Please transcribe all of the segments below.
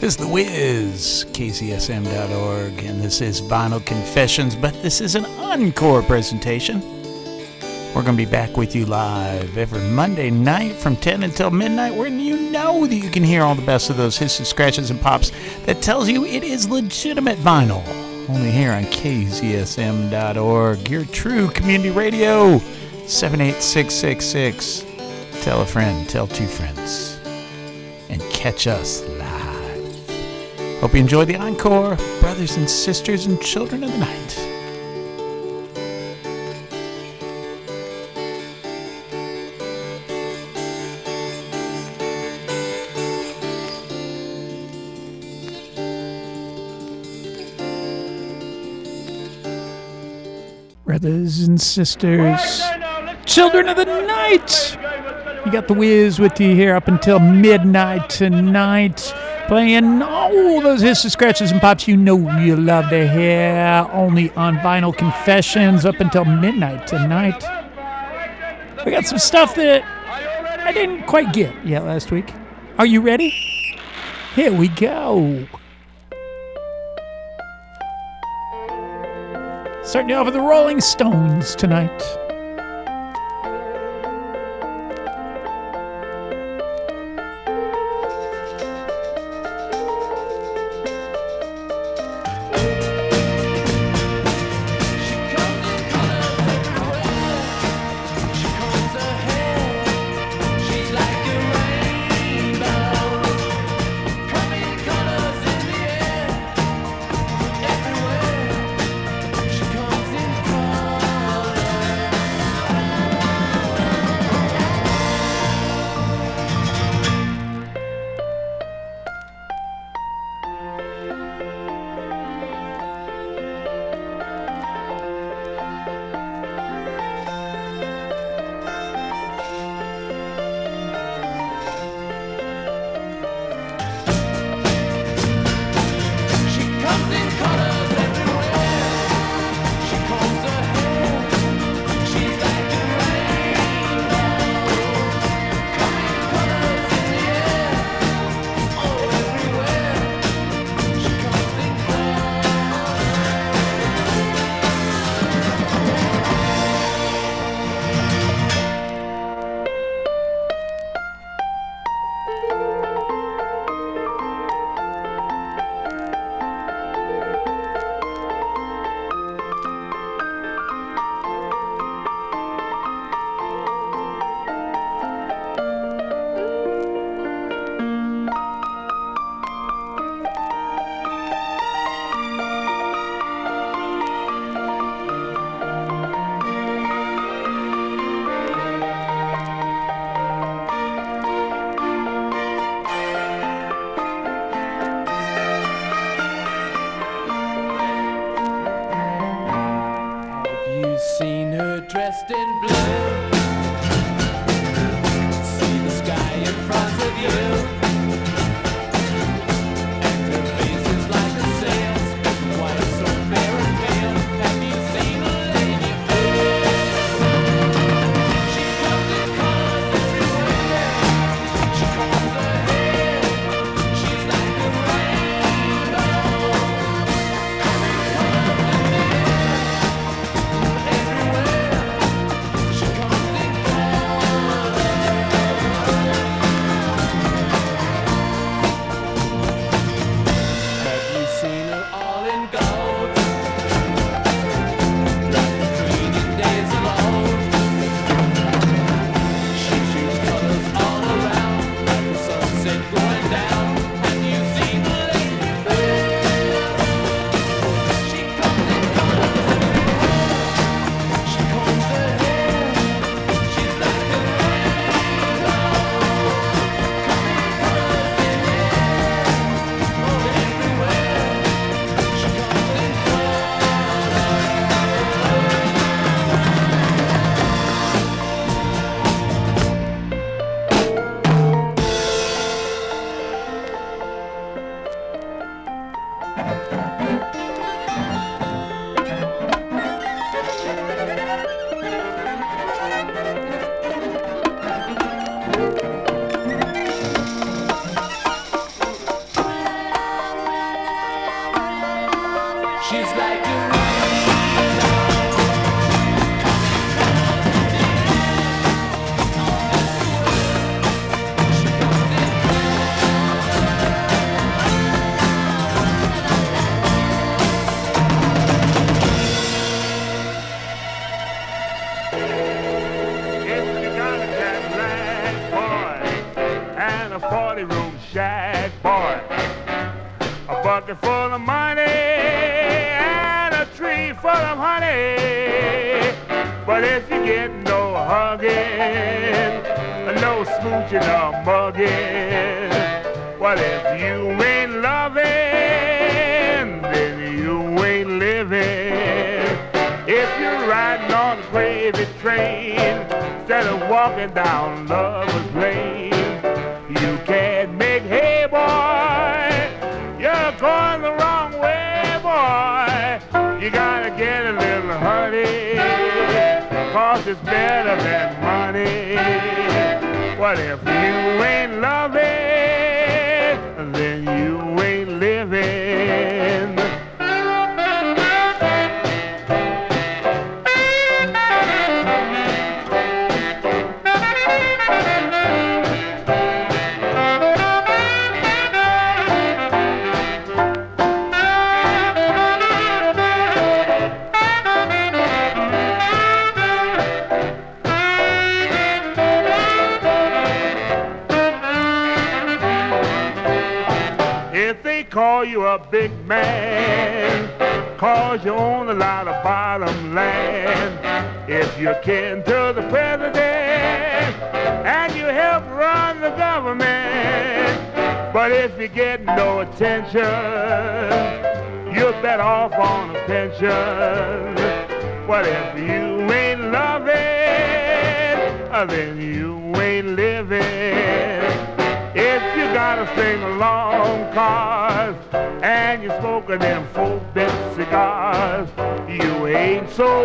This is The Wiz, KZSM.org, and this is Vinyl Confessions, but this is an encore presentation. We're going to be back with you live every Monday night from 10 until midnight, where you know that you can hear all the best of those hits and scratches and pops that tells you it is legitimate vinyl. Only here on KZSM.org, your true community radio, 78666. Tell a friend, tell two friends, and catch us Hope you enjoy the encore, brothers and sisters and children of the night. Brothers and sisters, children of the night. You got the Wiz with you here up until midnight tonight playing all those hits and scratches and pops you know you love to hear only on Vinyl Confessions up until midnight tonight. We got some stuff that I didn't quite get yet last week. Are you ready? Here we go. Starting off with the Rolling Stones tonight.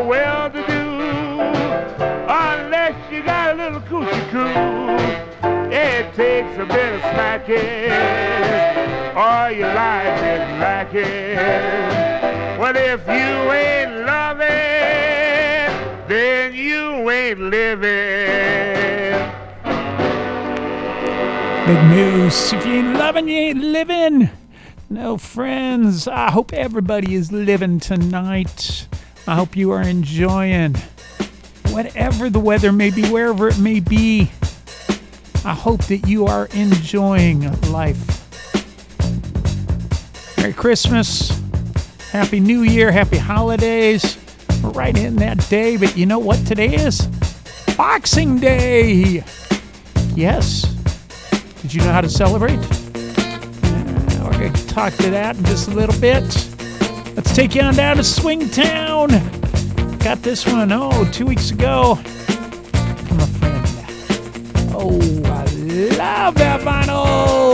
Well to do unless you got a little coochie coo. It takes a bit of smacking or your life is lacking. Well, if you ain't loving, then you ain't living. Big news. If you ain't loving, you ain't living. No, friends. I hope everybody is living tonight. I hope you are enjoying whatever the weather may be, wherever it may be. I hope that you are enjoying life. Merry Christmas. Happy New Year. Happy holidays. We're right in that day, but you know what today is? Boxing Day. Yes. Did you know how to celebrate? Uh, we're going to talk to that in just a little bit. Take you on down to Swingtown. Got this one, oh, two weeks ago from a friend. Oh, I love that vinyl.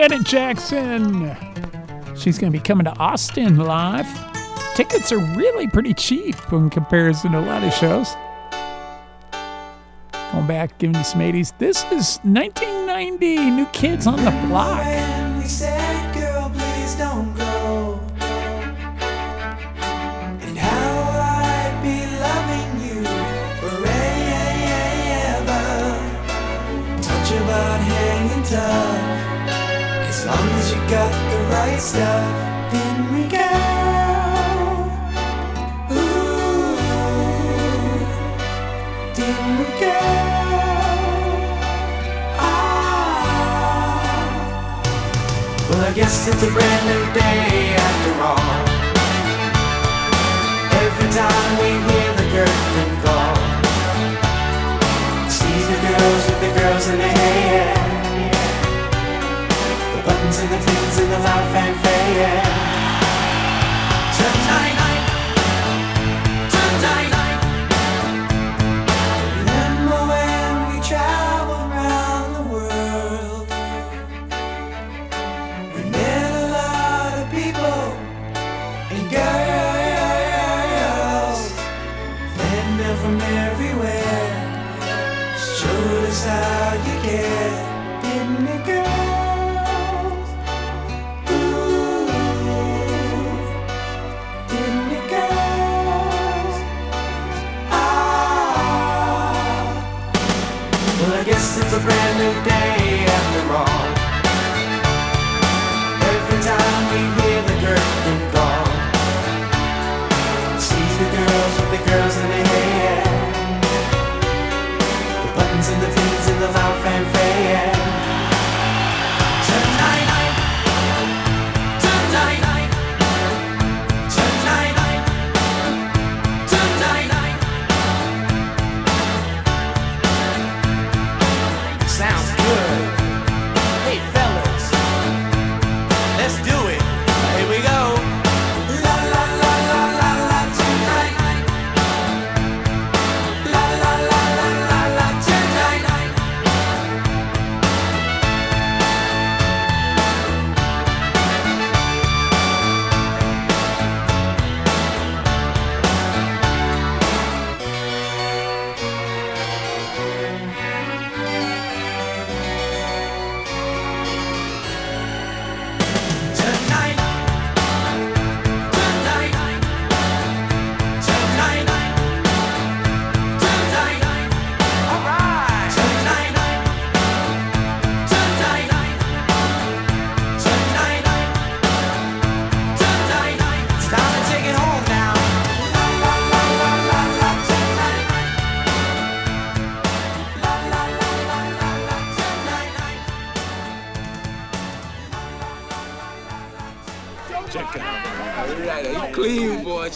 Janet Jackson. She's going to be coming to Austin live. Tickets are really pretty cheap in comparison to a lot of shows. Going back, giving you some 80s. This is 1990. New Kids on the Block. Stuff. Ooh. Ah. Well, I guess it's a brand new day after all. Every time we hear the curtain call, the girls with the girls in their hair, the buttons the and the loud fanfare. Tonight,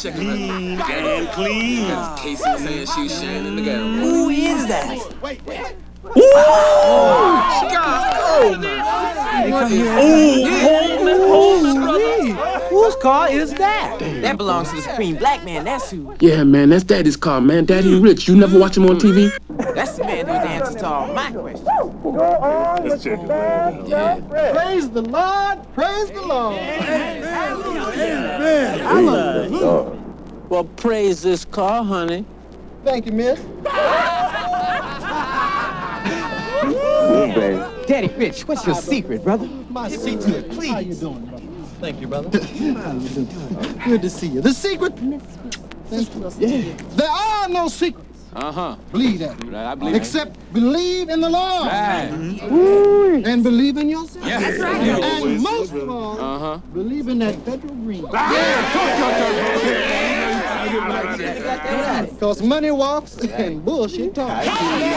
Check it out. Damn clean. Casey saying she's Shannon. Look at him. Who is that? wait wait Whose car is that? That belongs to the Supreme Black Man. That's who. Yeah, man, that's Daddy's car, man. Daddy Rich. You never watch him on TV? That's the man who answers to all my questions. Let's check. Yeah. Praise the Lord. Praise the Lord. Well, praise this car, honey. Thank you, miss. Daddy Rich, what's your secret, brother? My secret, please. How you doing, brother? Thank you, brother. Good to see you. The secret. Yeah. There are no secrets. Uh huh. Believe that. I believe Except believe in the Lord Right. and believe in yourself. Yeah. That's right. And most of all, Uh huh. believe in that federal green. Because money walks and bullshit talks. How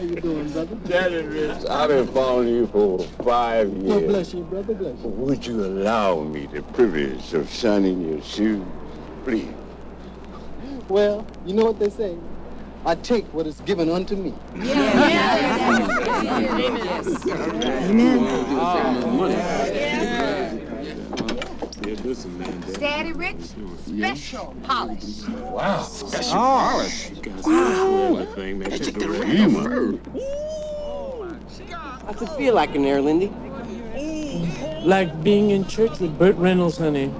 you doing, brother? Daddy Rich, I've been following you for five years. God years. bless you, brother. Bless you. Would you allow me the privilege of shining your shoes, please? Well, you know what they say. I take what is given unto me. Yeah, yeah, yeah. Daddy Rich, special polish. What's it feel like in there, Lindy? Like being in church with Burt Reynolds, honey.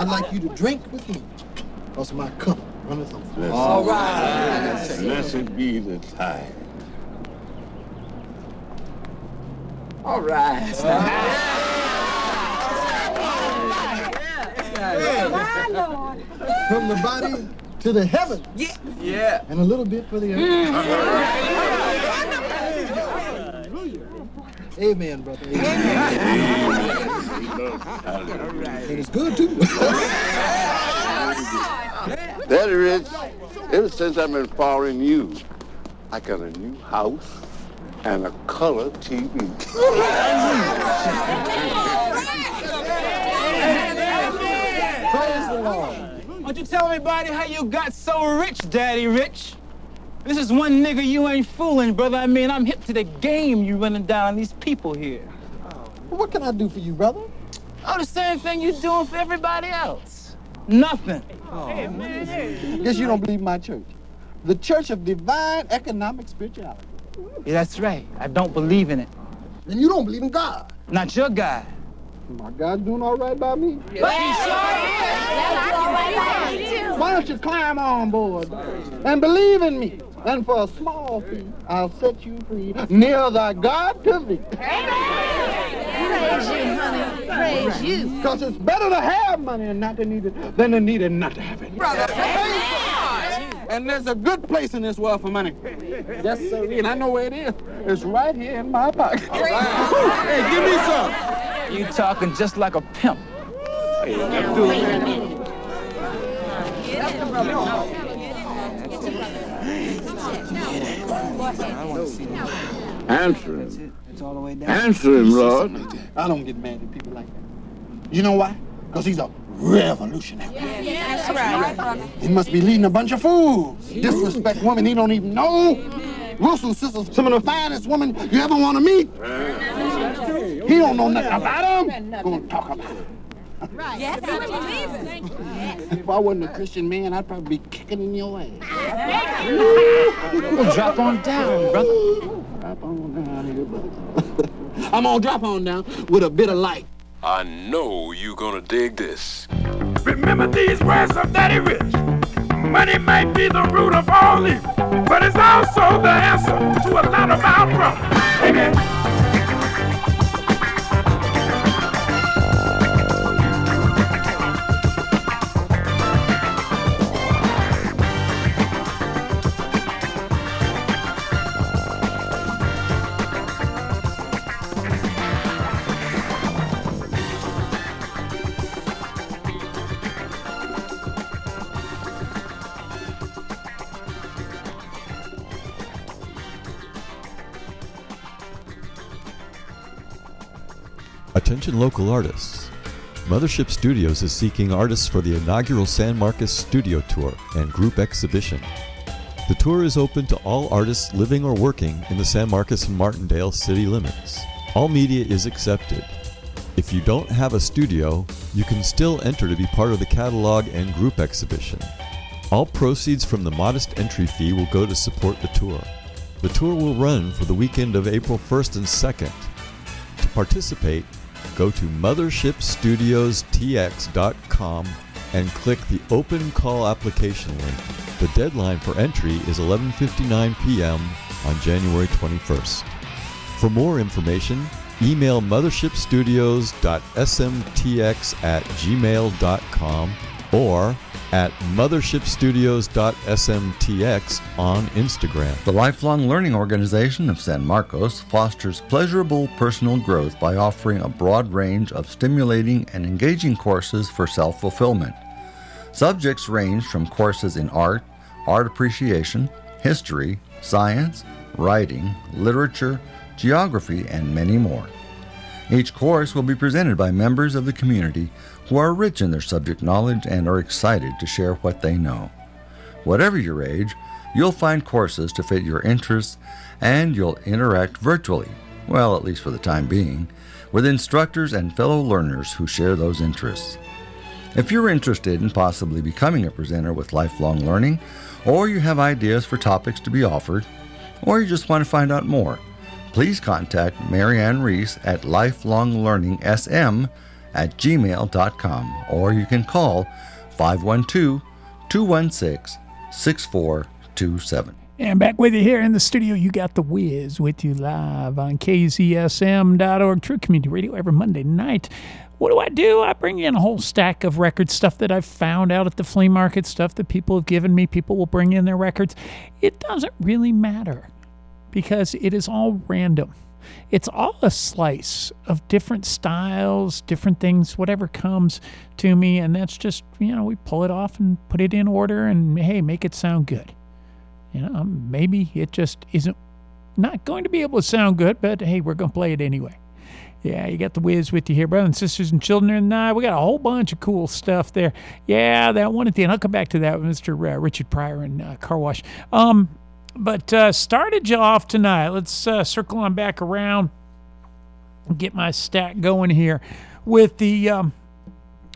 I'd like you to drink with me. Cause my cup runneth over. Blessed, All right. blessed be the time. All right. From the body to the heaven. Yeah. Yeah. And a little bit for the earth. Mm-hmm. Amen, brother. Amen. And it's good too. Daddy Rich, ever since I've been following you, I got a new house and a color TV. Praise the Lord. Won't you tell everybody how you got so rich, Daddy Rich? This is one nigga you ain't fooling, brother. I mean, I'm hip to the game you running down on these people here. What can I do for you, brother? Oh, the same thing you're doing for everybody else. Nothing. Oh, Guess you don't believe my church. The Church of Divine Economic Spirituality. Yeah, that's right. I don't believe in it. Then you don't believe in God. Not your God. My God's doing all right by me. Yeah. Why don't you climb on board and believe in me? And for a small fee, I'll set you free near thy God to thee. Praise you, honey. Praise you. Because it's better to have money and not to need it than to need it and not to have it. Brother, and there's a good place in this world for money. Yes, sir. And I know where it is. It's right here in my pocket. hey, give me some. You talking just like a pimp. Answer him. Answer him, Lord. I don't get mad at people like that. You know why? Because he's a revolutionary. That's right. He must be leading a bunch of fools. Disrespect women he don't even know. Russell sisters, some of the finest women you ever want to meet. He don't know nothing about them. Gonna talk about them. Yes, I believe it. If I wasn't a Christian man, I'd probably be kicking in your ass. Well, drop on down, brother. Drop on down here, brother. I'm gonna drop on down with a bit of light. I know you're gonna dig this. Remember these words of Daddy Rich. Money might be the root of all evil, but it's also the answer to a lot of our problems. Amen. Local artists. Mothership Studios is seeking artists for the inaugural San Marcos Studio Tour and group exhibition. The tour is open to all artists living or working in the San Marcos and Martindale city limits. All media is accepted. If you don't have a studio, you can still enter to be part of the catalog and group exhibition. All proceeds from the modest entry fee will go to support the tour. The tour will run for the weekend of April 1st and 2nd. To participate, go to mothershipstudiostx.com and click the open call application link. The deadline for entry is 11:59 p.m. on January 21st. For more information, email mothershipstudios.smtx at gmail.com or at mothershipstudios.smtx on Instagram. The Lifelong Learning Organization of San Marcos fosters pleasurable personal growth by offering a broad range of stimulating and engaging courses for self fulfillment. Subjects range from courses in art, art appreciation, history, science, writing, literature, geography, and many more. Each course will be presented by members of the community who are rich in their subject knowledge and are excited to share what they know. Whatever your age, you'll find courses to fit your interests and you'll interact virtually, well, at least for the time being, with instructors and fellow learners who share those interests. If you're interested in possibly becoming a presenter with lifelong learning, or you have ideas for topics to be offered, or you just want to find out more, please contact Marianne Reese at lifelonglearningsm at gmail.com or you can call 512 216 6427. And back with you here in the studio, you got the Wiz with you live on KZSM.org, True Community Radio, every Monday night. What do I do? I bring in a whole stack of record stuff that I've found out at the flea market, stuff that people have given me. People will bring in their records. It doesn't really matter because it is all random. It's all a slice of different styles, different things, whatever comes to me. And that's just, you know, we pull it off and put it in order and, hey, make it sound good. You know, maybe it just isn't not going to be able to sound good, but hey, we're going to play it anyway. Yeah, you got the Wiz with you here, brothers and sisters and children. And I. we got a whole bunch of cool stuff there. Yeah, that one at the end. I'll come back to that with Mr. Uh, Richard Pryor and uh, Car Wash. Um, but uh, started you off tonight. Let's uh, circle on back around, get my stack going here with the um,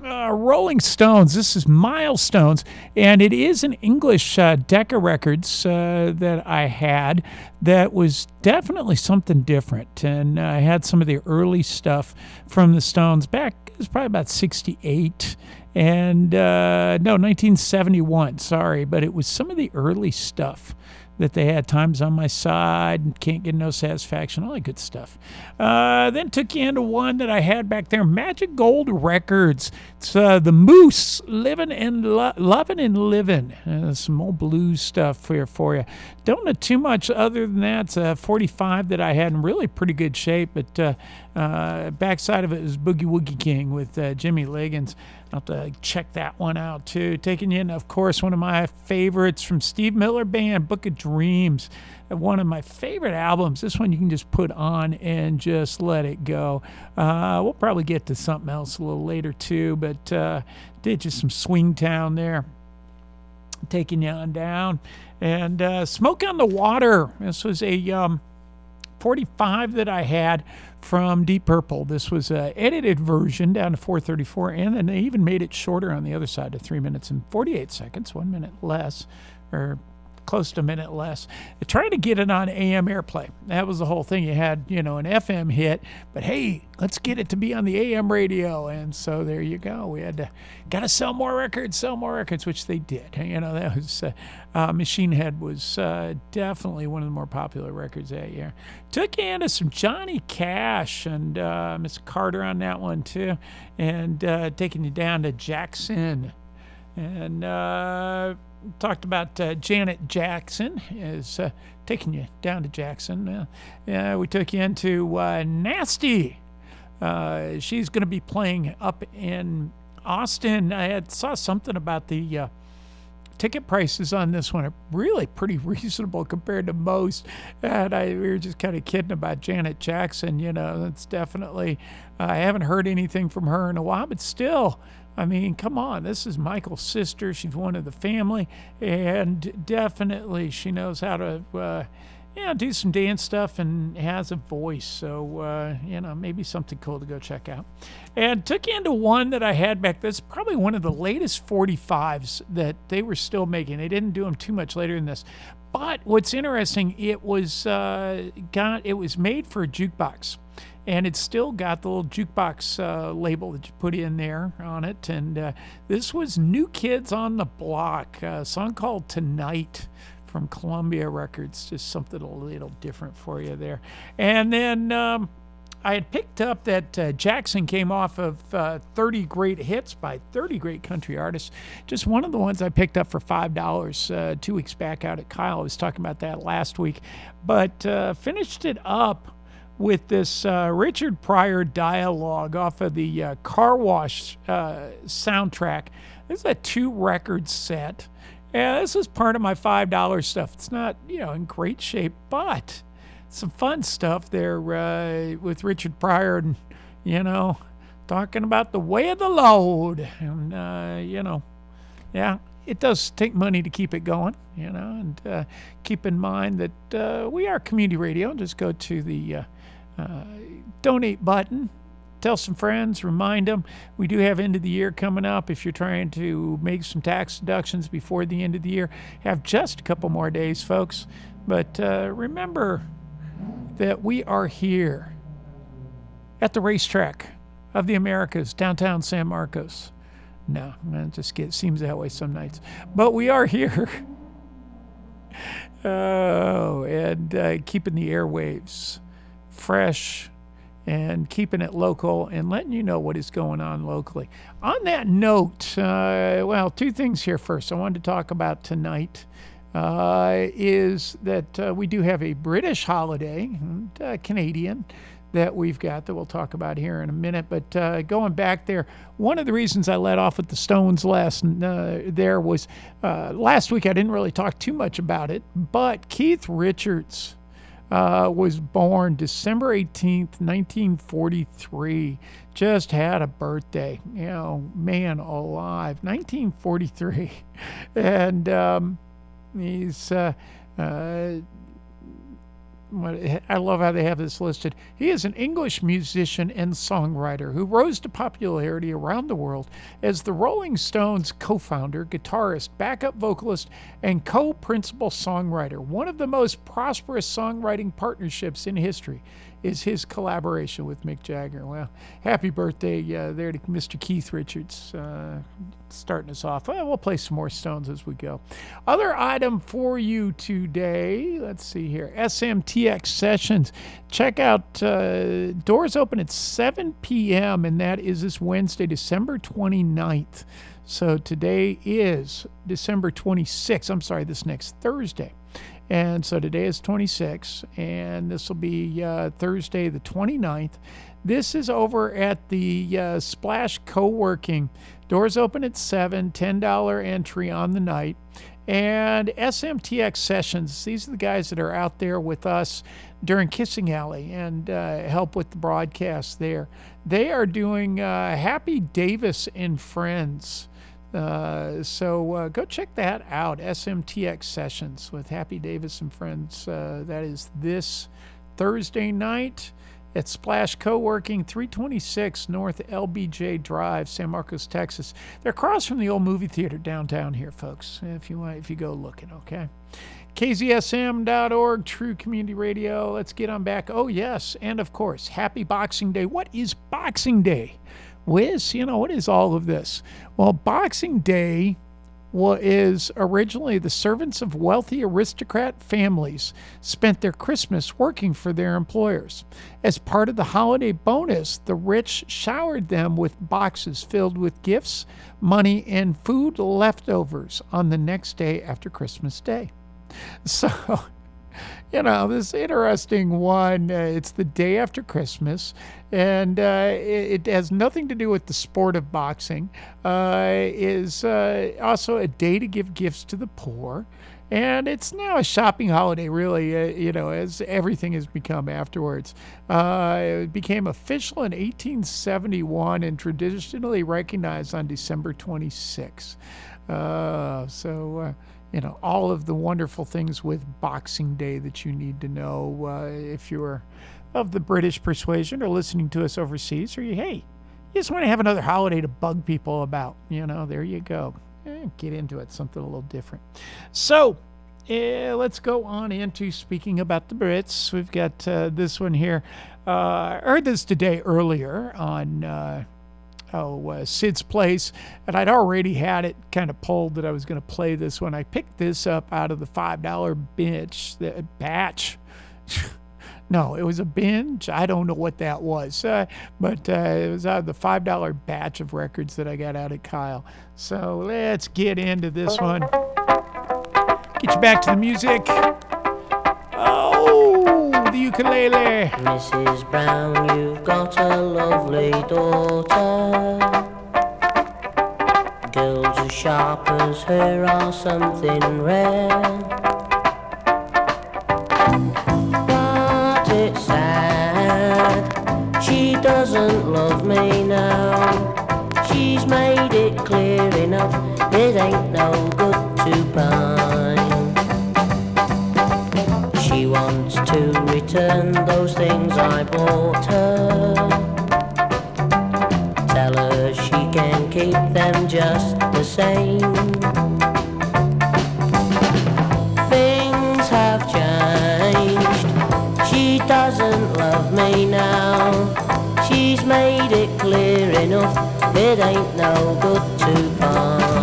uh, Rolling Stones. This is Milestones, and it is an English uh, Decca Records uh, that I had that was definitely something different. And I had some of the early stuff from the Stones back, it was probably about 68. And uh, no, 1971, sorry, but it was some of the early stuff that they had times on my side can't get no satisfaction all that good stuff. Uh, then took you into one that i had back there magic gold records. It's uh, the moose living and lo- loving and living uh, some old blues stuff here for you don't know too much other than that. It's a 45 that i had in really pretty good shape but uh, backside of it is boogie woogie king with uh, jimmy liggins I'll have to check that one out too. Taking in, of course, one of my favorites from Steve Miller Band, Book of Dreams. Uh, One of my favorite albums. This one you can just put on and just let it go. Uh, we'll probably get to something else a little later too, but uh, did just some Swingtown there taking you on down. And uh, Smoke on the Water. This was a um, 45 that I had from Deep Purple. This was an edited version down to 434, and then they even made it shorter on the other side to 3 minutes and 48 seconds, one minute less, or close to a minute less. Trying to get it on AM airplay. That was the whole thing. You had, you know, an FM hit, but hey, let's get it to be on the AM radio. And so there you go. We had to, got to sell more records, sell more records, which they did. You know, that was, uh, uh, Machine Head was uh, definitely one of the more popular records that year. Took you into some Johnny Cash and uh, Mr. Carter on that one too, and uh, taking you down to Jackson. And, uh, talked about uh, Janet Jackson is uh, taking you down to Jackson. Uh, we took you into uh, Nasty. Uh, she's going to be playing up in Austin. I had saw something about the uh, ticket prices on this one are really pretty reasonable compared to most. And I we were just kind of kidding about Janet Jackson. You know, that's definitely. I haven't heard anything from her in a while, but still. I mean, come on. This is Michael's sister. She's one of the family, and definitely she knows how to, uh, you know, do some dance stuff and has a voice. So, uh, you know, maybe something cool to go check out. And took into one that I had back. That's probably one of the latest 45s that they were still making. They didn't do them too much later than this. But what's interesting, it was uh, got it was made for a jukebox and it's still got the little jukebox uh, label that you put in there on it. And uh, this was New Kids on the Block, a song called Tonight from Columbia Records, just something a little different for you there. And then um, I had picked up that uh, Jackson came off of uh, 30 Great Hits by 30 Great Country Artists. Just one of the ones I picked up for $5 uh, two weeks back out at Kyle. I was talking about that last week, but uh, finished it up with this uh, Richard Pryor dialogue off of the uh, Car Wash uh, soundtrack. This is a two record set. Yeah, this is part of my $5 stuff. It's not, you know, in great shape, but some fun stuff there uh, with Richard Pryor and, you know, talking about the way of the Lord. And, uh, you know, yeah, it does take money to keep it going, you know, and uh, keep in mind that we are community radio. Just go to the uh, donate button. Tell some friends, remind them. We do have end of the year coming up. If you're trying to make some tax deductions before the end of the year, have just a couple more days, folks. But uh, remember that we are here at the racetrack of the Americas, downtown San Marcos. No, it just get, seems that way some nights. But we are here. oh, and uh, keeping the airwaves fresh and keeping it local and letting you know what is going on locally. On that note, uh, well, two things here first. I wanted to talk about tonight. Uh, is that uh, we do have a British holiday, uh, Canadian, that we've got that we'll talk about here in a minute. But uh, going back there, one of the reasons I let off with the Stones last uh, there was uh, last week I didn't really talk too much about it, but Keith Richards uh, was born December 18th, 1943. Just had a birthday. You know, man alive. 1943. And um, he's. Uh, uh, Eh, I love how they have this listed. He is an English musician and songwriter who rose to popularity around the world as the Rolling Stones co founder, guitarist, backup vocalist, and co principal songwriter. One of the most prosperous songwriting partnerships in history is his collaboration with Mick Jagger. Well, happy birthday uh, there to Mr. Keith Richards, uh, starting us off. Well, play some more Stones as we go. Other item for you today, let's see here SMTX Sessions. Check out, uh, doors open at 7 p.m., and that is this Wednesday, December 29th. So today is December 26th. I'm sorry, this next Thursday. And so today is 26, and this will be uh, Thursday, the 29th. This is over at the uh, Splash Co working. Doors open at 7, $10 entry on the night. And SMTX Sessions, these are the guys that are out there with us during Kissing Alley and uh, help with the broadcast there. They are doing uh, Happy Davis and Friends. Uh, so uh, go check that out. SMTX Sessions with Happy Davis and Friends. Uh, that is this Thursday night at Splash Co-working, 326 North LBJ Drive, San Marcos, Texas. They're across from the old movie theater downtown here, folks. If you want, if you go looking, okay. KZSM.org, True Community Radio. Let's get on back. Oh yes, and of course, Happy Boxing Day. What is Boxing Day? Wiz, you know, what is all of this? Well, Boxing Day is originally the servants of wealthy aristocrat families spent their Christmas working for their employers. As part of the holiday bonus, the rich showered them with boxes filled with gifts, money, and food leftovers on the next day after Christmas Day. So, you know, this interesting one. Uh, it's the day after Christmas, and uh, it, it has nothing to do with the sport of boxing. Uh, is uh, also a day to give gifts to the poor. And it's now a shopping holiday, really, uh, you know, as everything has become afterwards. Uh, it became official in 1871 and traditionally recognized on December 26. Uh, so, you know, all of the wonderful things with Boxing Day that you need to know uh, if you're of the British persuasion or listening to us overseas, or you, hey, you just want to have another holiday to bug people about. You know, there you go. Eh, get into it, something a little different. So, eh, let's go on into speaking about the Brits. We've got uh, this one here. Uh, I heard this today earlier on. Oh, uh, Sid's Place, and I'd already had it kind of pulled that I was going to play this one. I picked this up out of the five dollar bitch, the batch. no, it was a binge. I don't know what that was, uh, but uh, it was out of the five dollar batch of records that I got out at Kyle. So let's get into this one. Get you back to the music. Ukulele. Mrs. Brown, you've got a lovely daughter. Girls as sharp as her are something rare. But it's sad, she doesn't love me now. She's made it clear enough, it ain't no good to pine. return those things I bought her. Tell her she can keep them just the same. Things have changed. She doesn't love me now. She's made it clear enough. It ain't no good to part.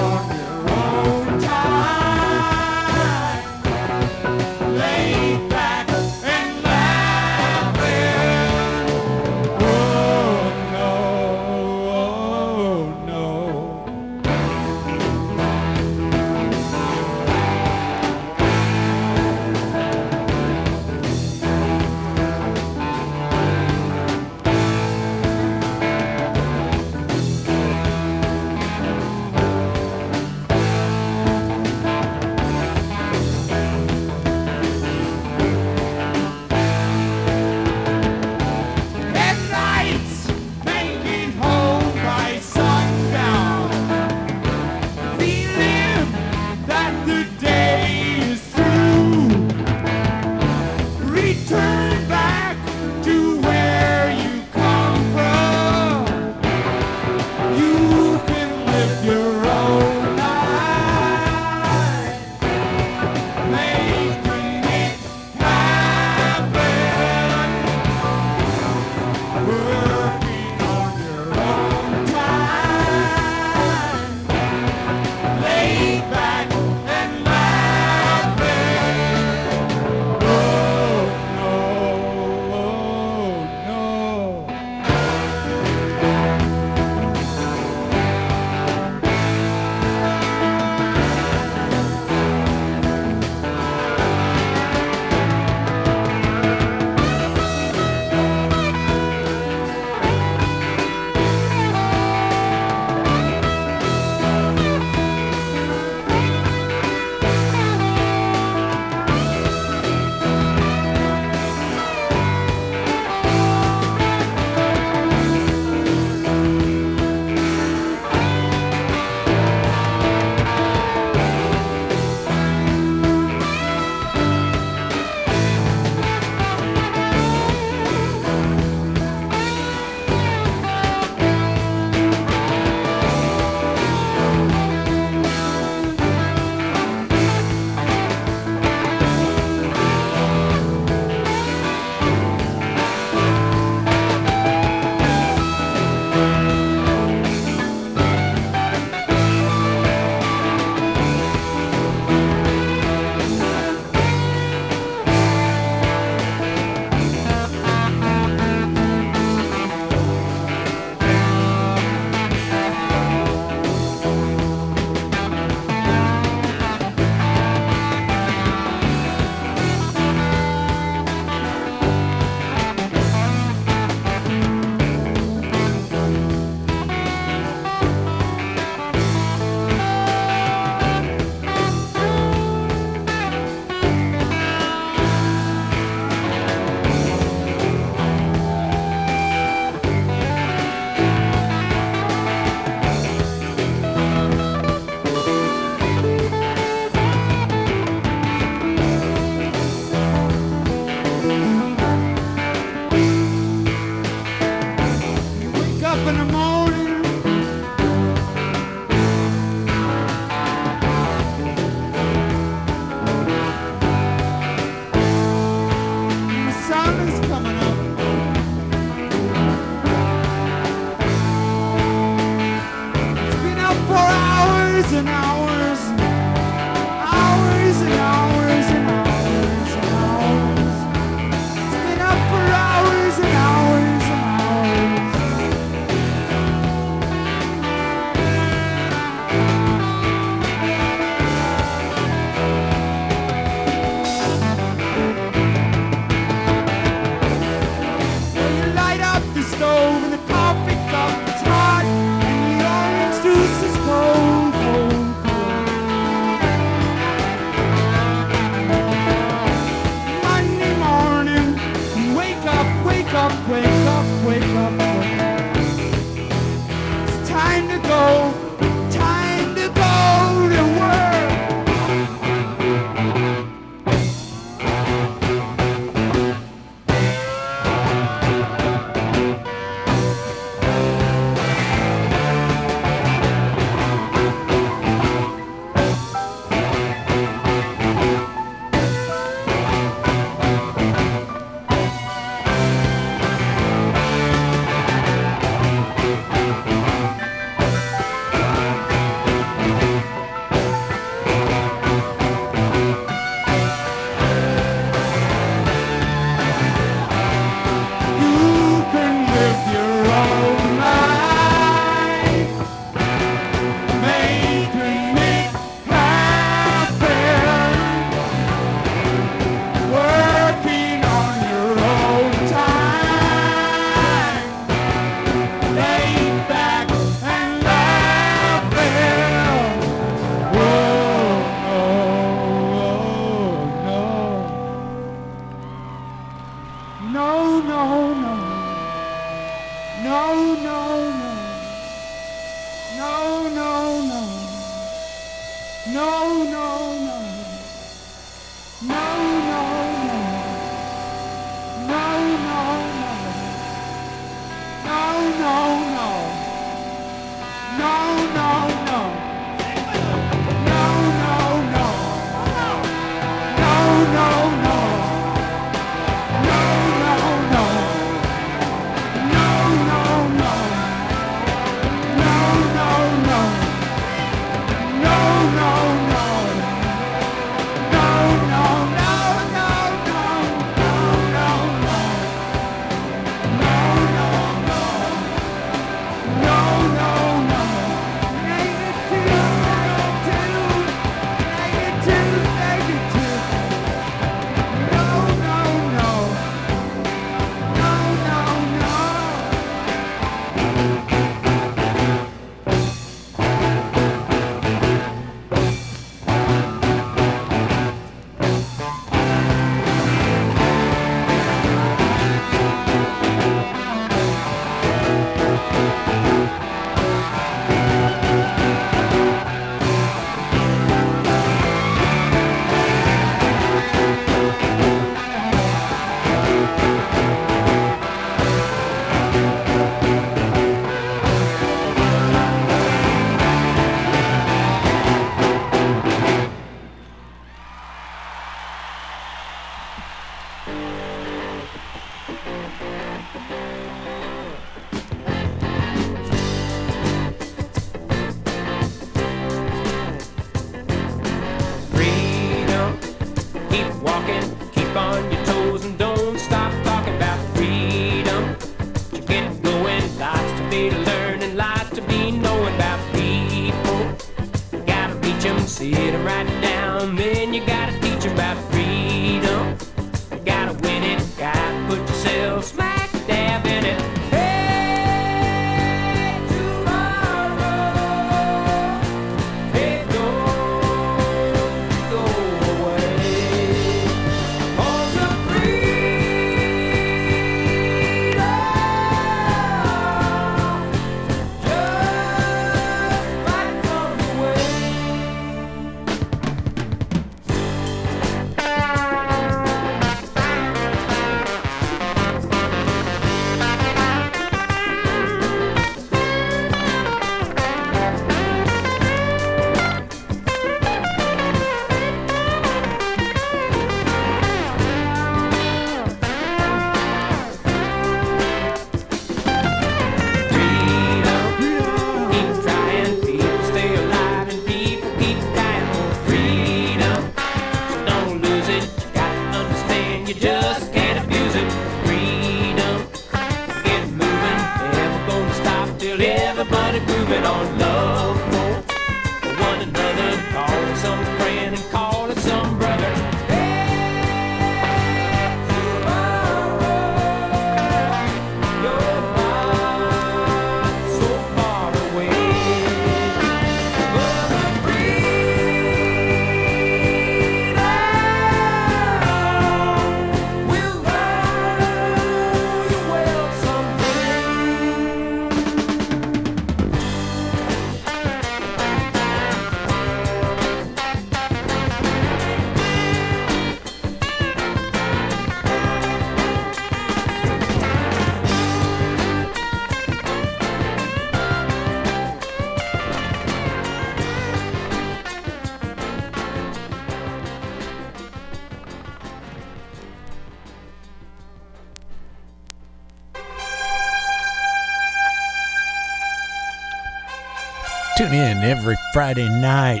Tune in every Friday night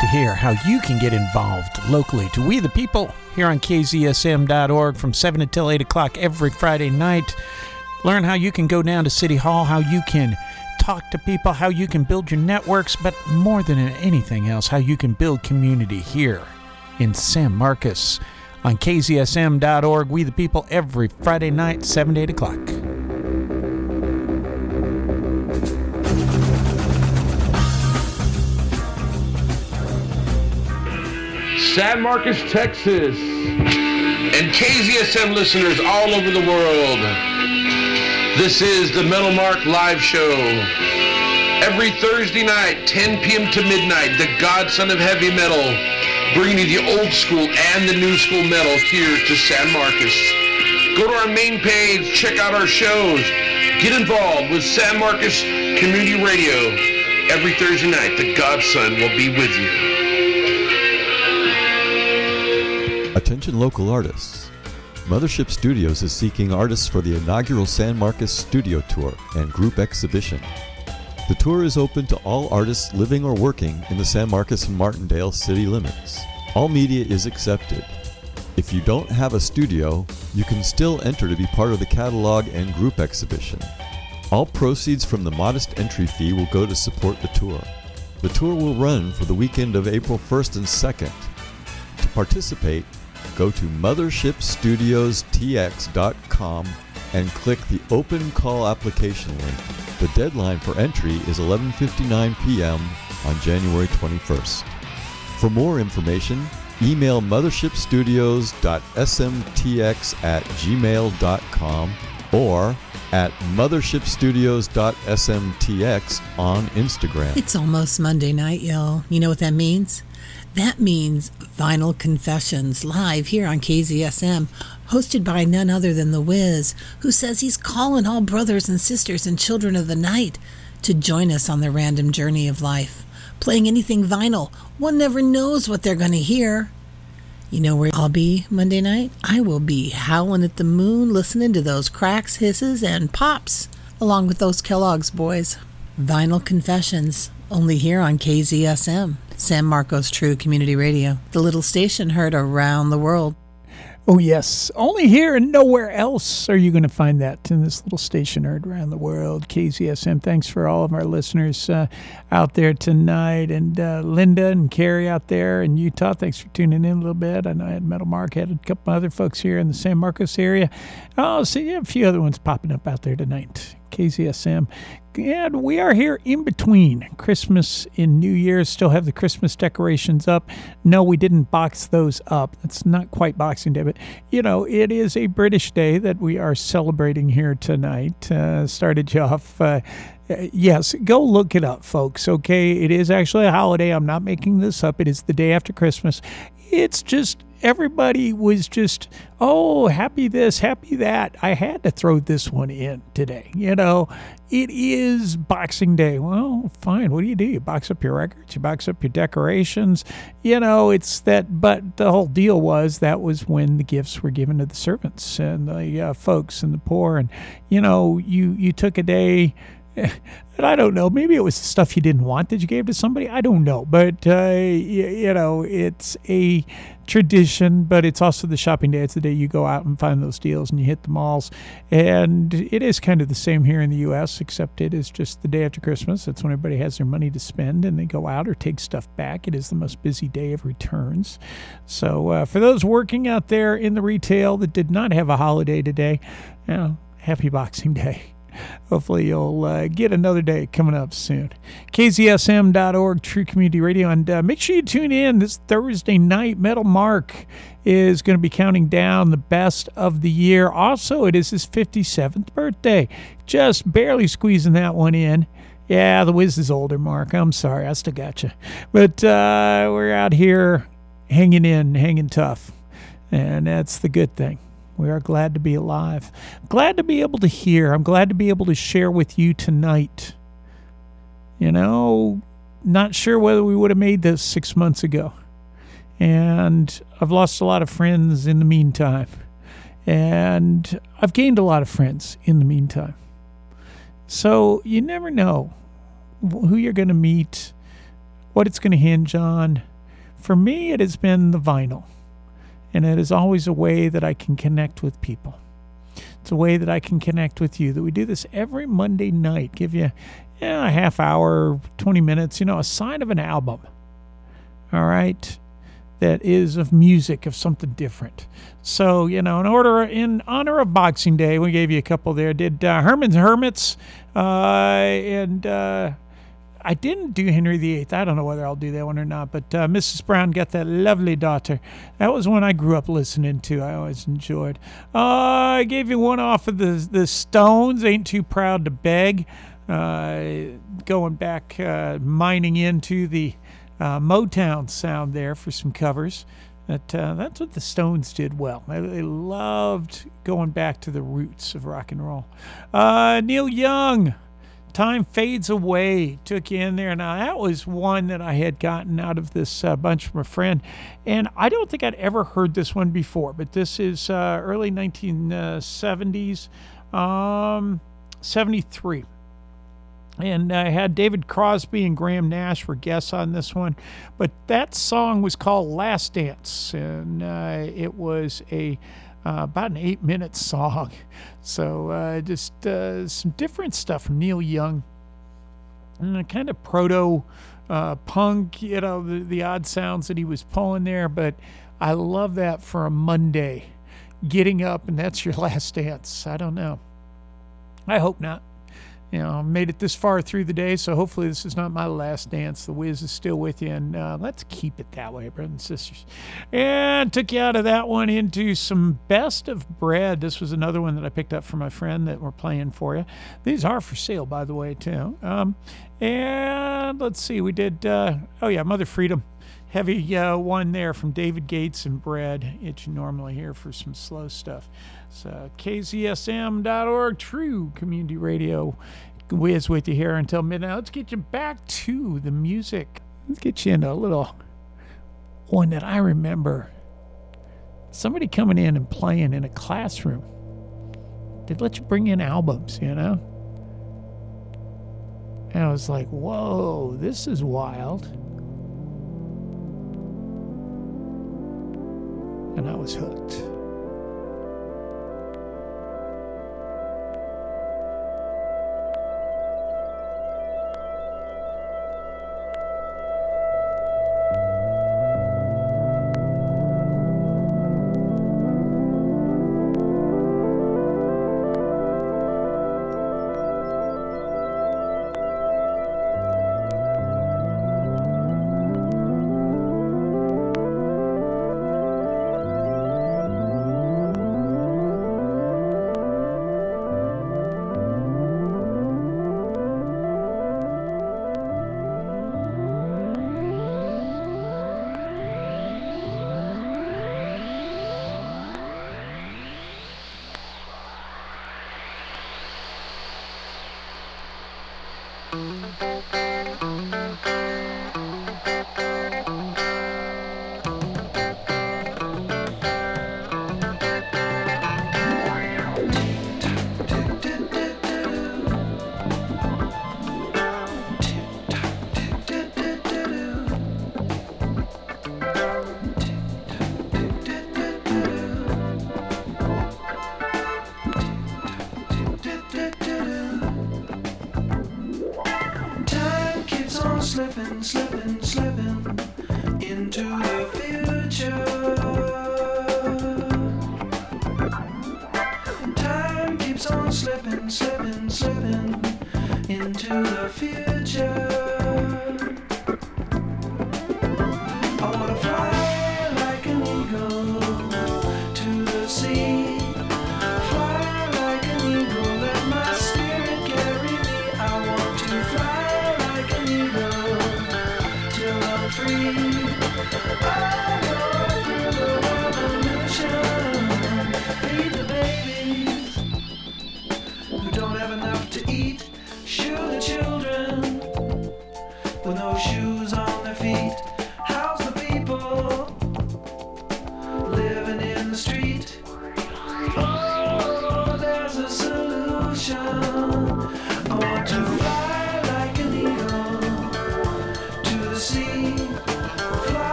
to hear how you can get involved locally to We the People here on KZSM.org from 7 until 8 o'clock every Friday night. Learn how you can go down to City Hall, how you can talk to people, how you can build your networks, but more than anything else, how you can build community here in San Marcos on KZSM.org. We the People every Friday night, 7 to 8 o'clock. San Marcos, Texas, and KZSM listeners all over the world. This is the Metal Mark Live Show. Every Thursday night, 10 p.m. to midnight, the godson of heavy metal, bringing you the old school and the new school metal here to San Marcos. Go to our main page, check out our shows, get involved with San Marcos Community Radio. Every Thursday night, the godson will be with you. Attention local artists. Mothership Studios is seeking artists for the inaugural San Marcos Studio Tour and group exhibition. The tour is open to all artists living or working in the San Marcos and Martindale city limits. All media is accepted. If you don't have a studio, you can still enter to be part of the catalog and group exhibition. All proceeds from the modest entry fee will go to support the tour. The tour will run for the weekend of April 1st and 2nd. To participate, go to mothershipstudiostx.com and click the open call application link. The deadline for entry is 11:59 p.m. on January 21st. For more information, email mothershipstudios.smtx at gmail.com or at mothershipstudios.smtx on Instagram. It's almost Monday night, y'all. You know what that means? That means Vinyl Confessions live here on KZSM, hosted by none other than The Wiz, who says he's calling all brothers and sisters and children of the night to join us on the random journey of life. Playing anything vinyl, one never knows what they're going to hear. You know where I'll be Monday night? I will be howling at the moon, listening to those cracks, hisses, and pops, along with those Kellogg's boys. Vinyl Confessions, only here on KZSM, San Marcos True Community Radio, the little station heard around the world. Oh, yes. Only here and nowhere else are you going to find that in this little station heard around the world. KZSM. Thanks for all of our listeners uh, out there tonight. And uh, Linda and Carrie out there in Utah, thanks for tuning in a little bit. I know I had Metal Mark, had a couple other folks here in the San Marcos area. I'll see, yeah, a few other ones popping up out there tonight. KZSM. And we are here in between Christmas and New Year's. Still have the Christmas decorations up. No, we didn't box those up. It's not quite Boxing Day, but you know, it is a British day that we are celebrating here tonight. Uh, started you off. Uh, yes, go look it up, folks. Okay, it is actually a holiday. I'm not making this up. It is the day after Christmas. It's just everybody was just, oh, happy this, happy that. I had to throw this one in today. You know, it is Boxing Day. Well, fine. What do you do? You box up your records, you box up your decorations. You know, it's that, but the whole deal was that was when the gifts were given to the servants and the uh, folks and the poor. And, you know, you, you took a day. And I don't know. Maybe it was the stuff you didn't want that you gave to somebody. I don't know. But, uh, you, you know, it's a tradition, but it's also the shopping day. It's the day you go out and find those deals and you hit the malls. And it is kind of the same here in the U.S., except it is just the day after Christmas. That's when everybody has their money to spend and they go out or take stuff back. It is the most busy day of returns. So, uh, for those working out there in the retail that did not have a holiday today, you know, happy Boxing Day. Hopefully, you'll uh, get another day coming up soon. KZSM.org, True Community Radio. And uh, make sure you tune in this Thursday night. Metal Mark is going to be counting down the best of the year. Also, it is his 57th birthday. Just barely squeezing that one in. Yeah, the Wiz is older, Mark. I'm sorry. I still got you. But uh, we're out here hanging in, hanging tough. And that's the good thing. We are glad to be alive. Glad to be able to hear. I'm glad to be able to share with you tonight. You know, not sure whether we would have made this six months ago. And I've lost a lot of friends in the meantime. And I've gained a lot of friends in the meantime. So you never know who you're going to meet, what it's going to hinge on. For me, it has been the vinyl, and it is always a way that I can connect with people. It's a way that I can connect with you. That we do this every Monday night. Give you, yeah, a half hour, twenty minutes. You know, a sign of an album. All right, that is of music of something different. So you know, in order in honor of Boxing Day, we gave you a couple there. Did uh, Herman's Hermits uh, and. Uh, I didn't do Henry VIII. I don't know whether I'll do that one or not, but uh, Mrs. Brown got that lovely daughter. That was one I grew up listening to. I always enjoyed. Uh, I gave you one off of the the Stones. Ain't too proud to beg. Uh, going back, uh, mining into the uh, Motown sound there for some covers. Uh, that's what the Stones did well. They, they loved going back to the roots of rock and roll. Neil Young. Time fades away. Took you in there. Now that was one that I had gotten out of this uh, bunch from a friend, and I don't think I'd ever heard this one before. But this is uh, early 1970s, um, 73. And I had David Crosby and Graham Nash were guests on this one, but that song was called "Last Dance," and uh, it was a uh, about an eight-minute song. So uh, just uh, some different stuff from Neil Young, and kind of proto uh, punk, you know, the, the odd sounds that he was pulling there. But I love that for a Monday, getting up and that's your last dance. I don't know. I hope not. You know, made it this far through the day, so hopefully this is not my last dance. The Wiz is still with you, and uh, let's keep it that way, brothers and sisters. And took you out of that one into some best of bread. This was another one that I picked up from my friend that we're playing for you. These are for sale, by the way, too. Um, and let's see, we did, uh, oh yeah, Mother Freedom. Heavy uh, one there from David Gates and Bread. It's normally here for some slow stuff. So uh, KZSM.org, true community radio. Wiz with you here until midnight. Let's get you back to the music. Let's get you into a little one that I remember. Somebody coming in and playing in a classroom. They'd let you bring in albums, you know? And I was like, whoa, this is wild. And I was hooked.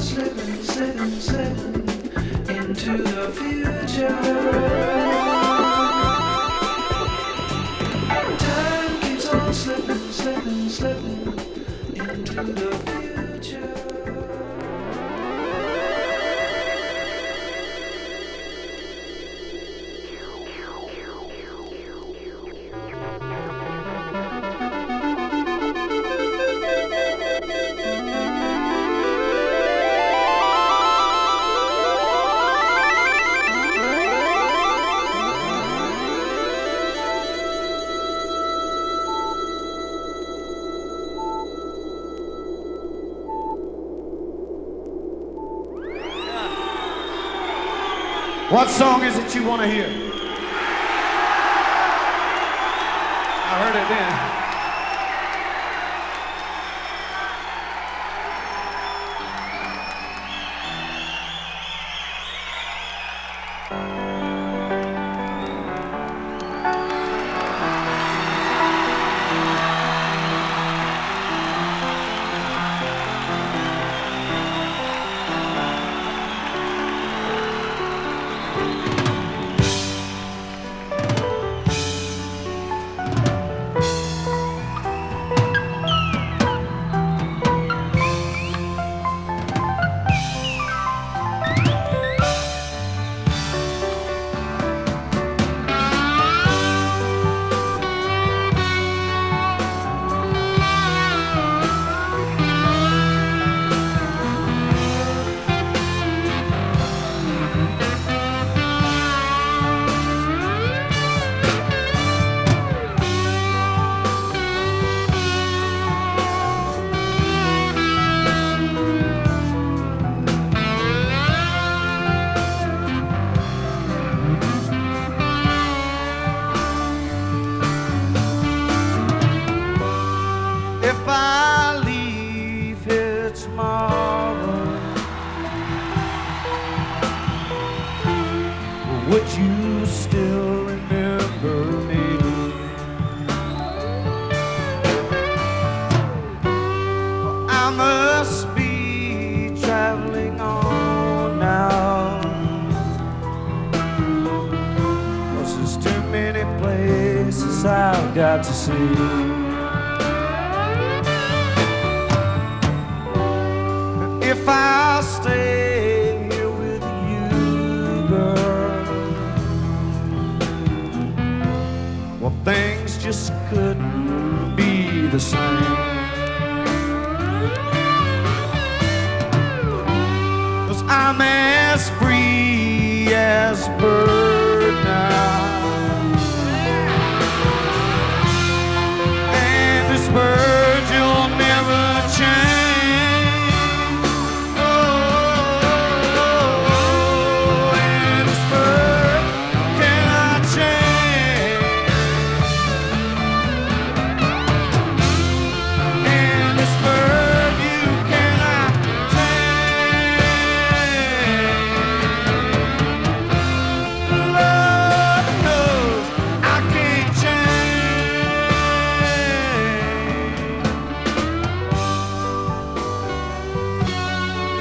slipping, slipping, slipping into the future. Time keeps on slipping, slipping, slipping into the. What song is it you want to hear? I heard it then.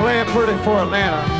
playing pretty for Atlanta.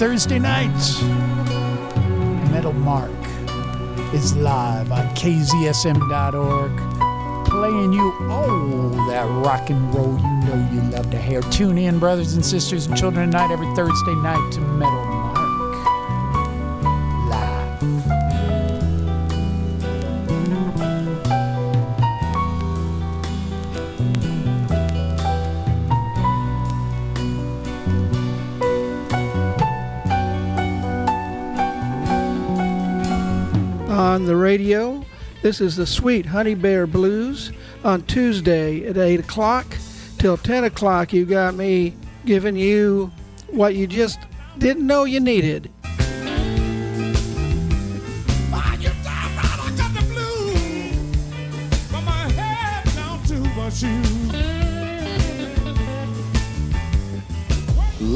Thursday night. Metal Mark is live on KZSM.org, playing you all that rock and roll you know you love to hear. Tune in, brothers and sisters and children tonight every Thursday night to Metal Mark. Radio. This is the Sweet Honey Bear Blues on Tuesday at 8 o'clock. Till 10 o'clock, you got me giving you what you just didn't know you needed.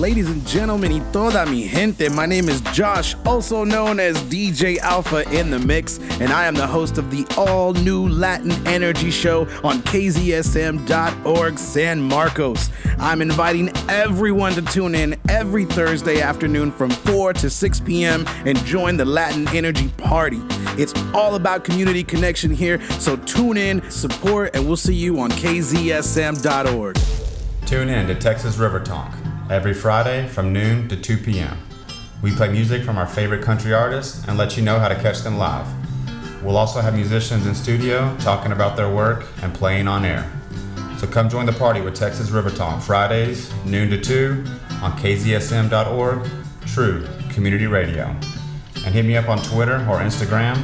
Ladies and gentlemen, y toda mi gente, my name is Josh, also known as DJ Alpha in the Mix, and I am the host of the all new Latin Energy Show on KZSM.org San Marcos. I'm inviting everyone to tune in every Thursday afternoon from 4 to 6 p.m. and join the Latin Energy Party. It's all about community connection here, so tune in, support, and we'll see you on KZSM.org. Tune in to Texas River Talk every Friday from noon to 2 p.m. We play music from our favorite country artists and let you know how to catch them live. We'll also have musicians in studio talking about their work and playing on air. So come join the party with Texas River Talk Fridays, noon to 2 on KZSM.org, True Community Radio. And hit me up on Twitter or Instagram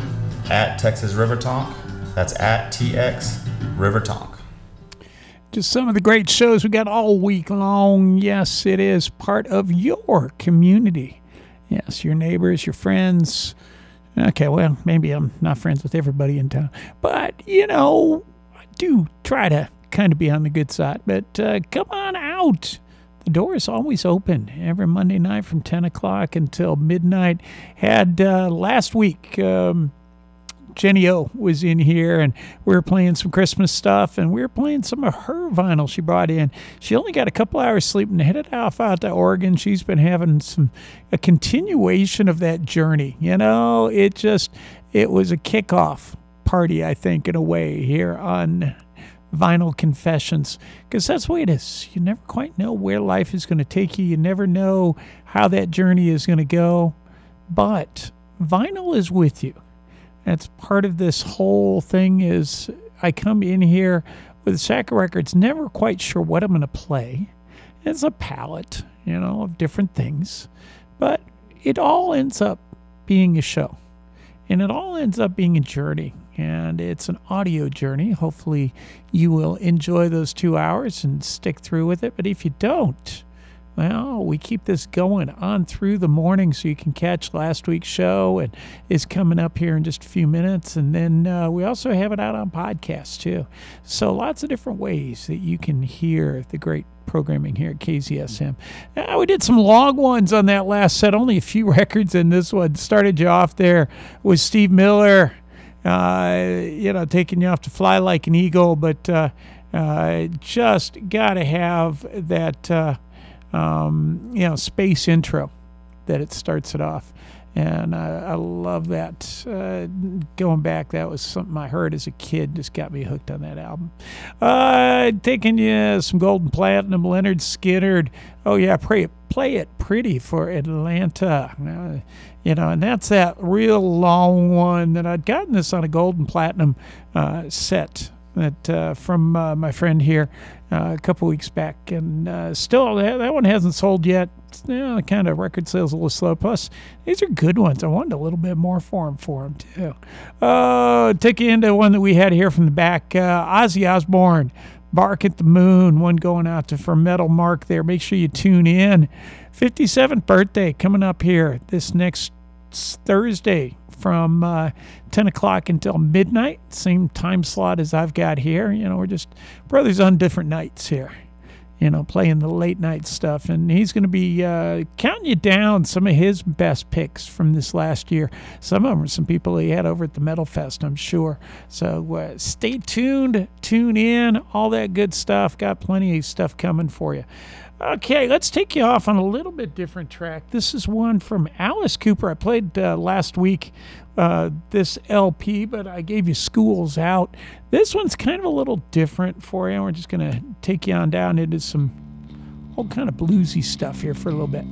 at Texas River Talk. That's at TX River Talk. Just some of the great shows we got all week long. Yes, it is part of your community. Yes, your neighbors, your friends. Okay, well, maybe I'm not friends with everybody in town, but you know, I do try to kind of be on the good side. But uh, come on out. The door is always open every Monday night from 10 o'clock until midnight. Had uh, last week, um, Jenny O was in here and we were playing some Christmas stuff and we were playing some of her vinyl she brought in. She only got a couple hours sleep and headed off out to Oregon. She's been having some a continuation of that journey. You know, it just it was a kickoff party, I think, in a way here on Vinyl Confessions because that's the way it is. You never quite know where life is going to take you. You never know how that journey is going to go, but vinyl is with you that's part of this whole thing is I come in here with a sack of records, never quite sure what I'm going to play. It's a palette, you know, of different things, but it all ends up being a show, and it all ends up being a journey, and it's an audio journey. Hopefully, you will enjoy those two hours and stick through with it. But if you don't, well, we keep this going on through the morning so you can catch last week's show and it's coming up here in just a few minutes. And then uh, we also have it out on podcast too. So lots of different ways that you can hear the great programming here at KZSM. Uh, we did some long ones on that last set, only a few records in this one. Started you off there with Steve Miller, uh, you know, taking you off to fly like an eagle, but uh, uh, just got to have that. Um, you know, space intro that it starts it off. And I, I love that. Uh, going back, that was something I heard as a kid, just got me hooked on that album. Uh, taking you some Golden Platinum, Lynyrd Skynyrd. Oh, yeah, play it, play it pretty for Atlanta. Uh, you know, and that's that real long one that I'd gotten this on a Golden Platinum uh, set that uh, from uh, my friend here uh, a couple weeks back, and uh, still that, that one hasn't sold yet. Know, kind of record sales a little slow. Plus, these are good ones. I wanted a little bit more for them for them too. Uh, take you into one that we had here from the back. Uh, Ozzy Osbourne, "Bark at the Moon." One going out to for Metal Mark there. Make sure you tune in. 57th birthday coming up here this next Thursday from uh, 10 o'clock until midnight, same time slot as I've got here. You know, we're just brothers on different nights here. you know, playing the late night stuff. And he's going to be uh, counting you down some of his best picks from this last year. Some of them are some people he had over at the Metal Fest, I'm sure. So uh, stay tuned, tune in, all that good stuff. Got plenty of stuff coming for you. Okay, let's take you off on a little bit different track. This is one from Alice Cooper. I played uh, last week uh, this LP, but I gave you Schools Out. This one's kind of a little different for you. We're just going to take you on down into some all kind of bluesy stuff here for a little bit.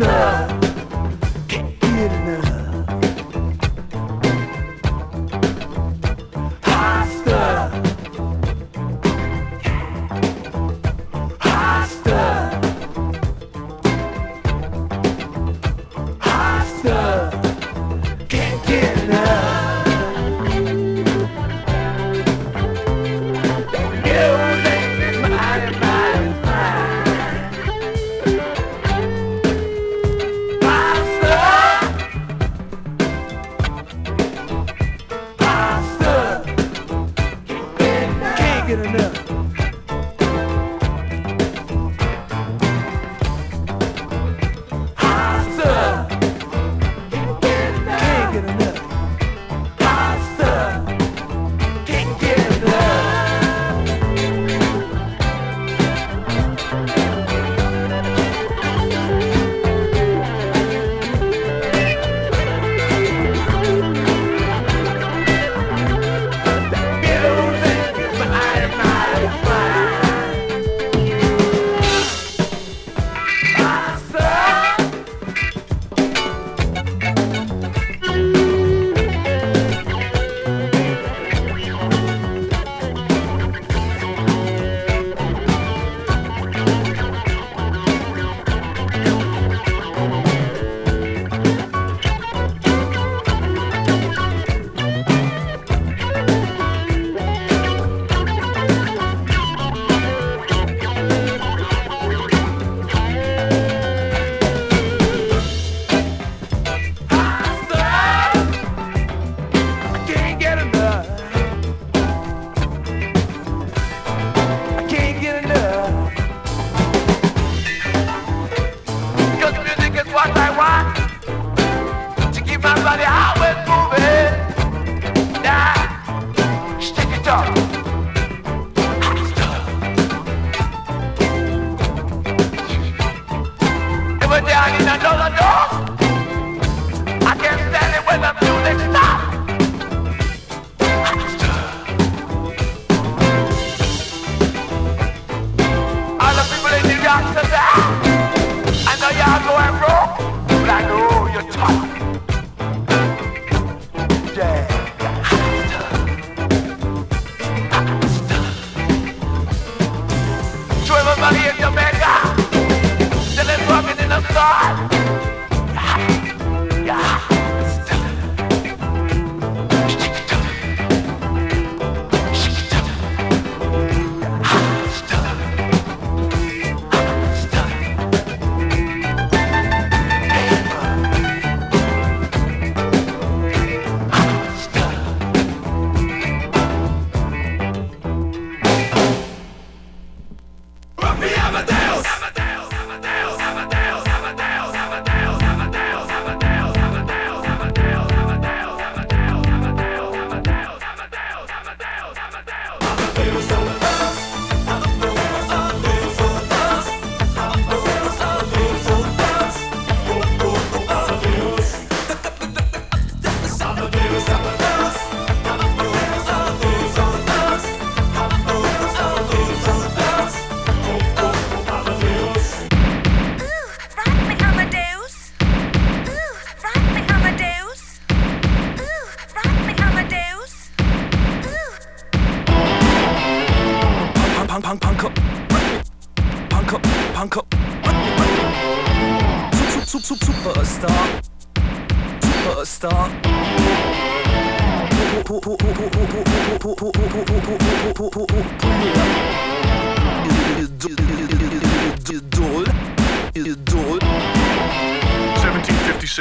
stuff.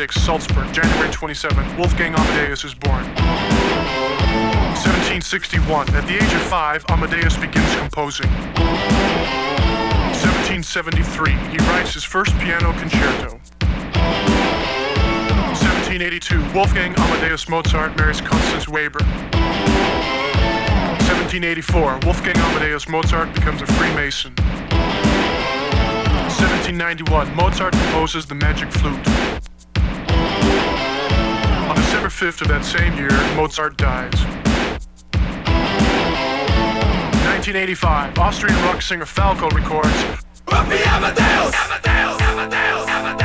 1906, Salzburg, January 27th, Wolfgang Amadeus is born. 1761, at the age of five, Amadeus begins composing. 1773, he writes his first piano concerto. 1782, Wolfgang Amadeus Mozart marries Constance Weber. 1784, Wolfgang Amadeus Mozart becomes a Freemason. 1791, Mozart composes the Magic Flute. Fifth of that same year, Mozart dies. 1985, Austrian rock singer Falco records Amadeus! Amadeus! Amadeus! Amadeus!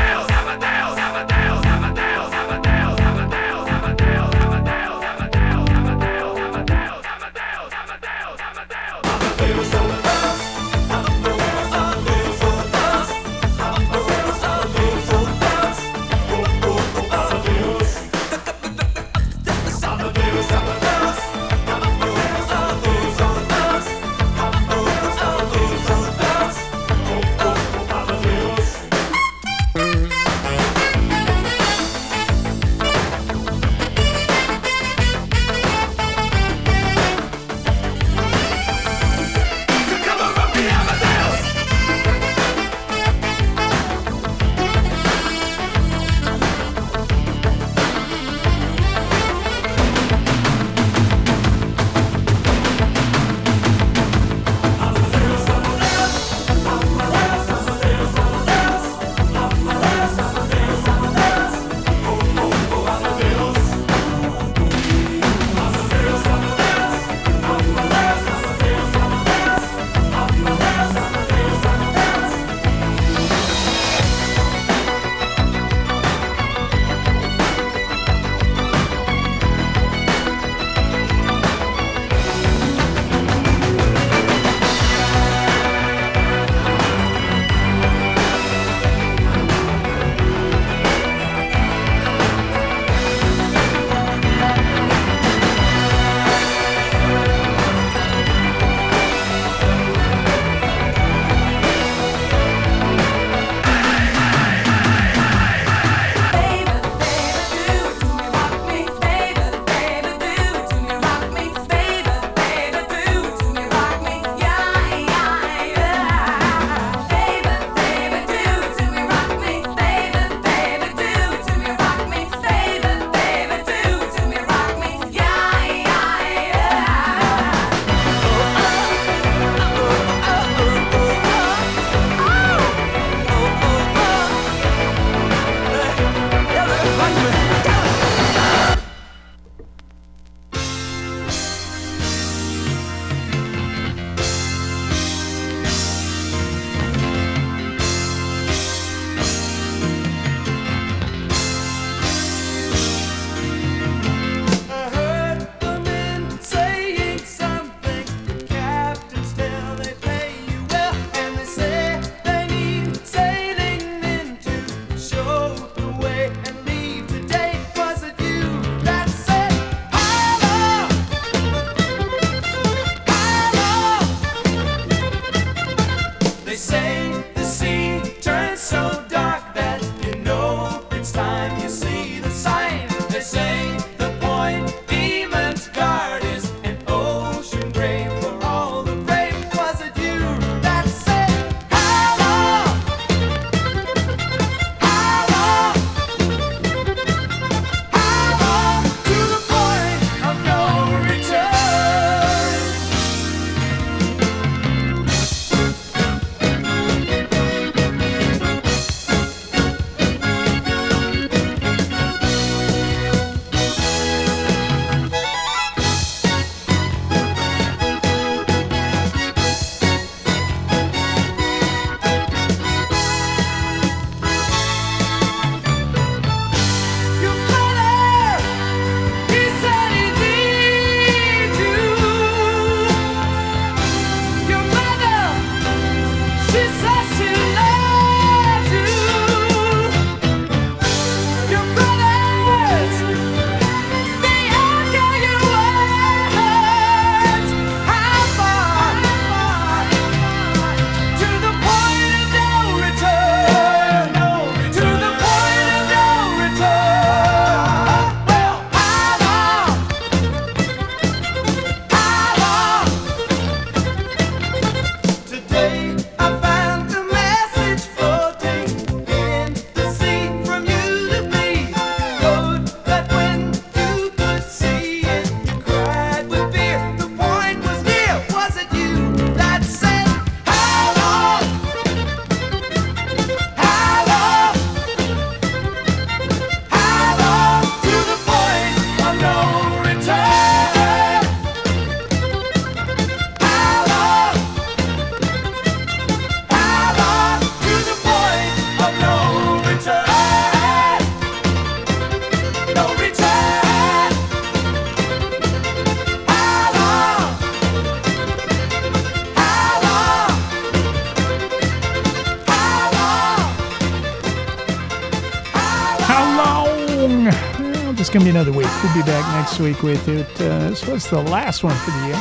Just gonna be another week. We'll be back next week with it. Uh, this was the last one for the year.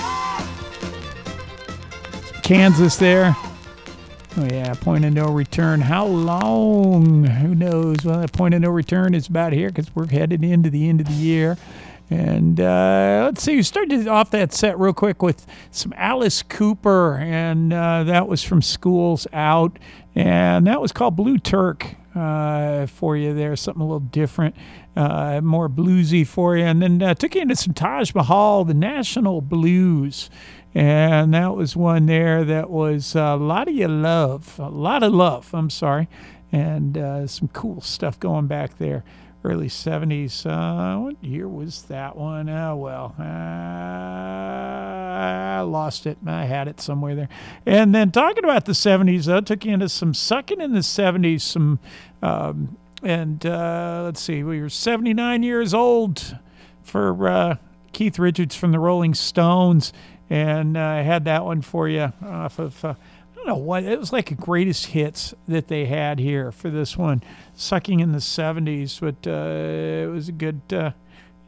Kansas there. Oh yeah, point of no return. How long? Who knows? Well, that point of no return is about here because we're headed into the end of the year. And uh, let's see, we started off that set real quick with some Alice Cooper, and uh, that was from Schools Out, and that was called Blue Turk uh, for you there, something a little different, uh, more bluesy for you. And then uh, took you into some Taj Mahal, the Natch'l Blues. And that was one there that was a lot of your love, a lot of love, I'm sorry, and uh, some cool stuff going back there early 70s. Uh, what year was that one? Oh, well, uh, I lost it. I had it somewhere there. And then talking about the 70s, I took you into some sucking in the 70s, some, um, and uh, let's see, we were 79 years old for uh, Keith Richards from the Rolling Stones. And uh, I had that one for you off of. Don't know what it was like a greatest hits that they had here for this one, sucking in the '70s, but uh, it was a good, uh,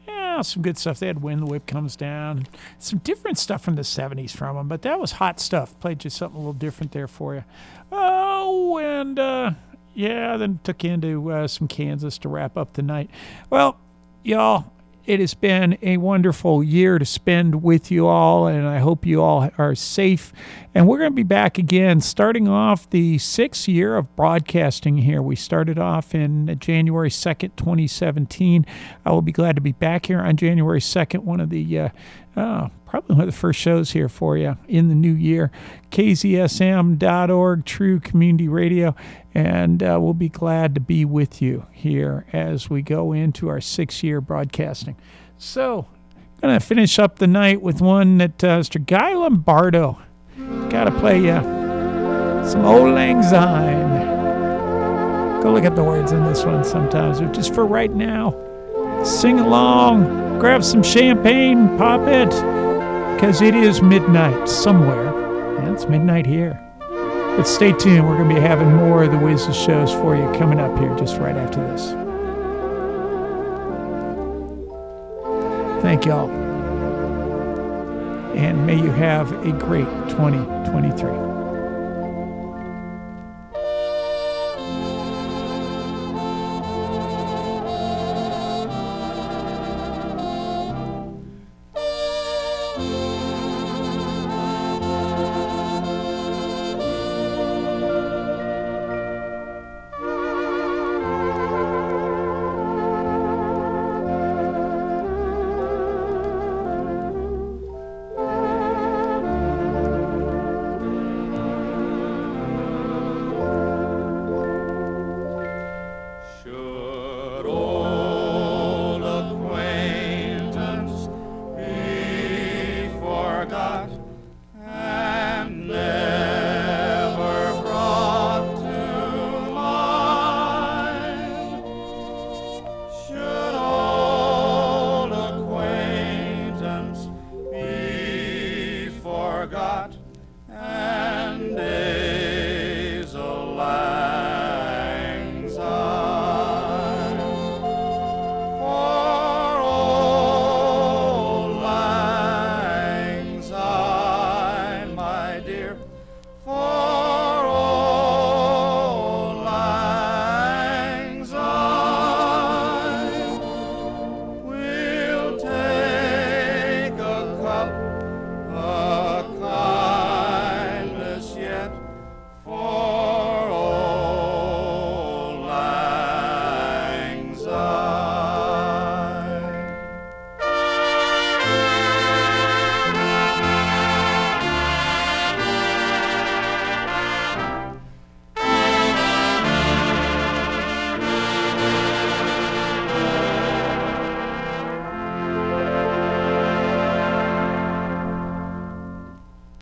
yeah, some good stuff. They had "When the Whip Comes Down," some different stuff from the '70s from them, but that was hot stuff. Played just something a little different there for you. Oh, and uh, yeah, then took into uh, some Kansas to wrap up the night. Well, y'all, it has been a wonderful year to spend with you all, and I hope you all are safe. And we're going to be back again, starting off the sixth year of broadcasting here. We started off in January 2nd, 2017. I will be glad to be back here on January 2nd, one of the uh, uh, probably one of the first shows here for you in the new year. KZSM.org, True Community Radio, and uh, we'll be glad to be with you here as we go into our six year broadcasting. So, I'm going to finish up the night with one that uh, Mr. Guy Lombardo got to play you some Auld Lang Syne. Go look at the words in this one sometimes, but just for right now, sing along, grab some champagne, pop it, because it is midnight somewhere. And it's midnight here. But stay tuned. We're going to be having more of the Wiz shows for you coming up here just right after this. Thank y'all. And may you have a great 2023.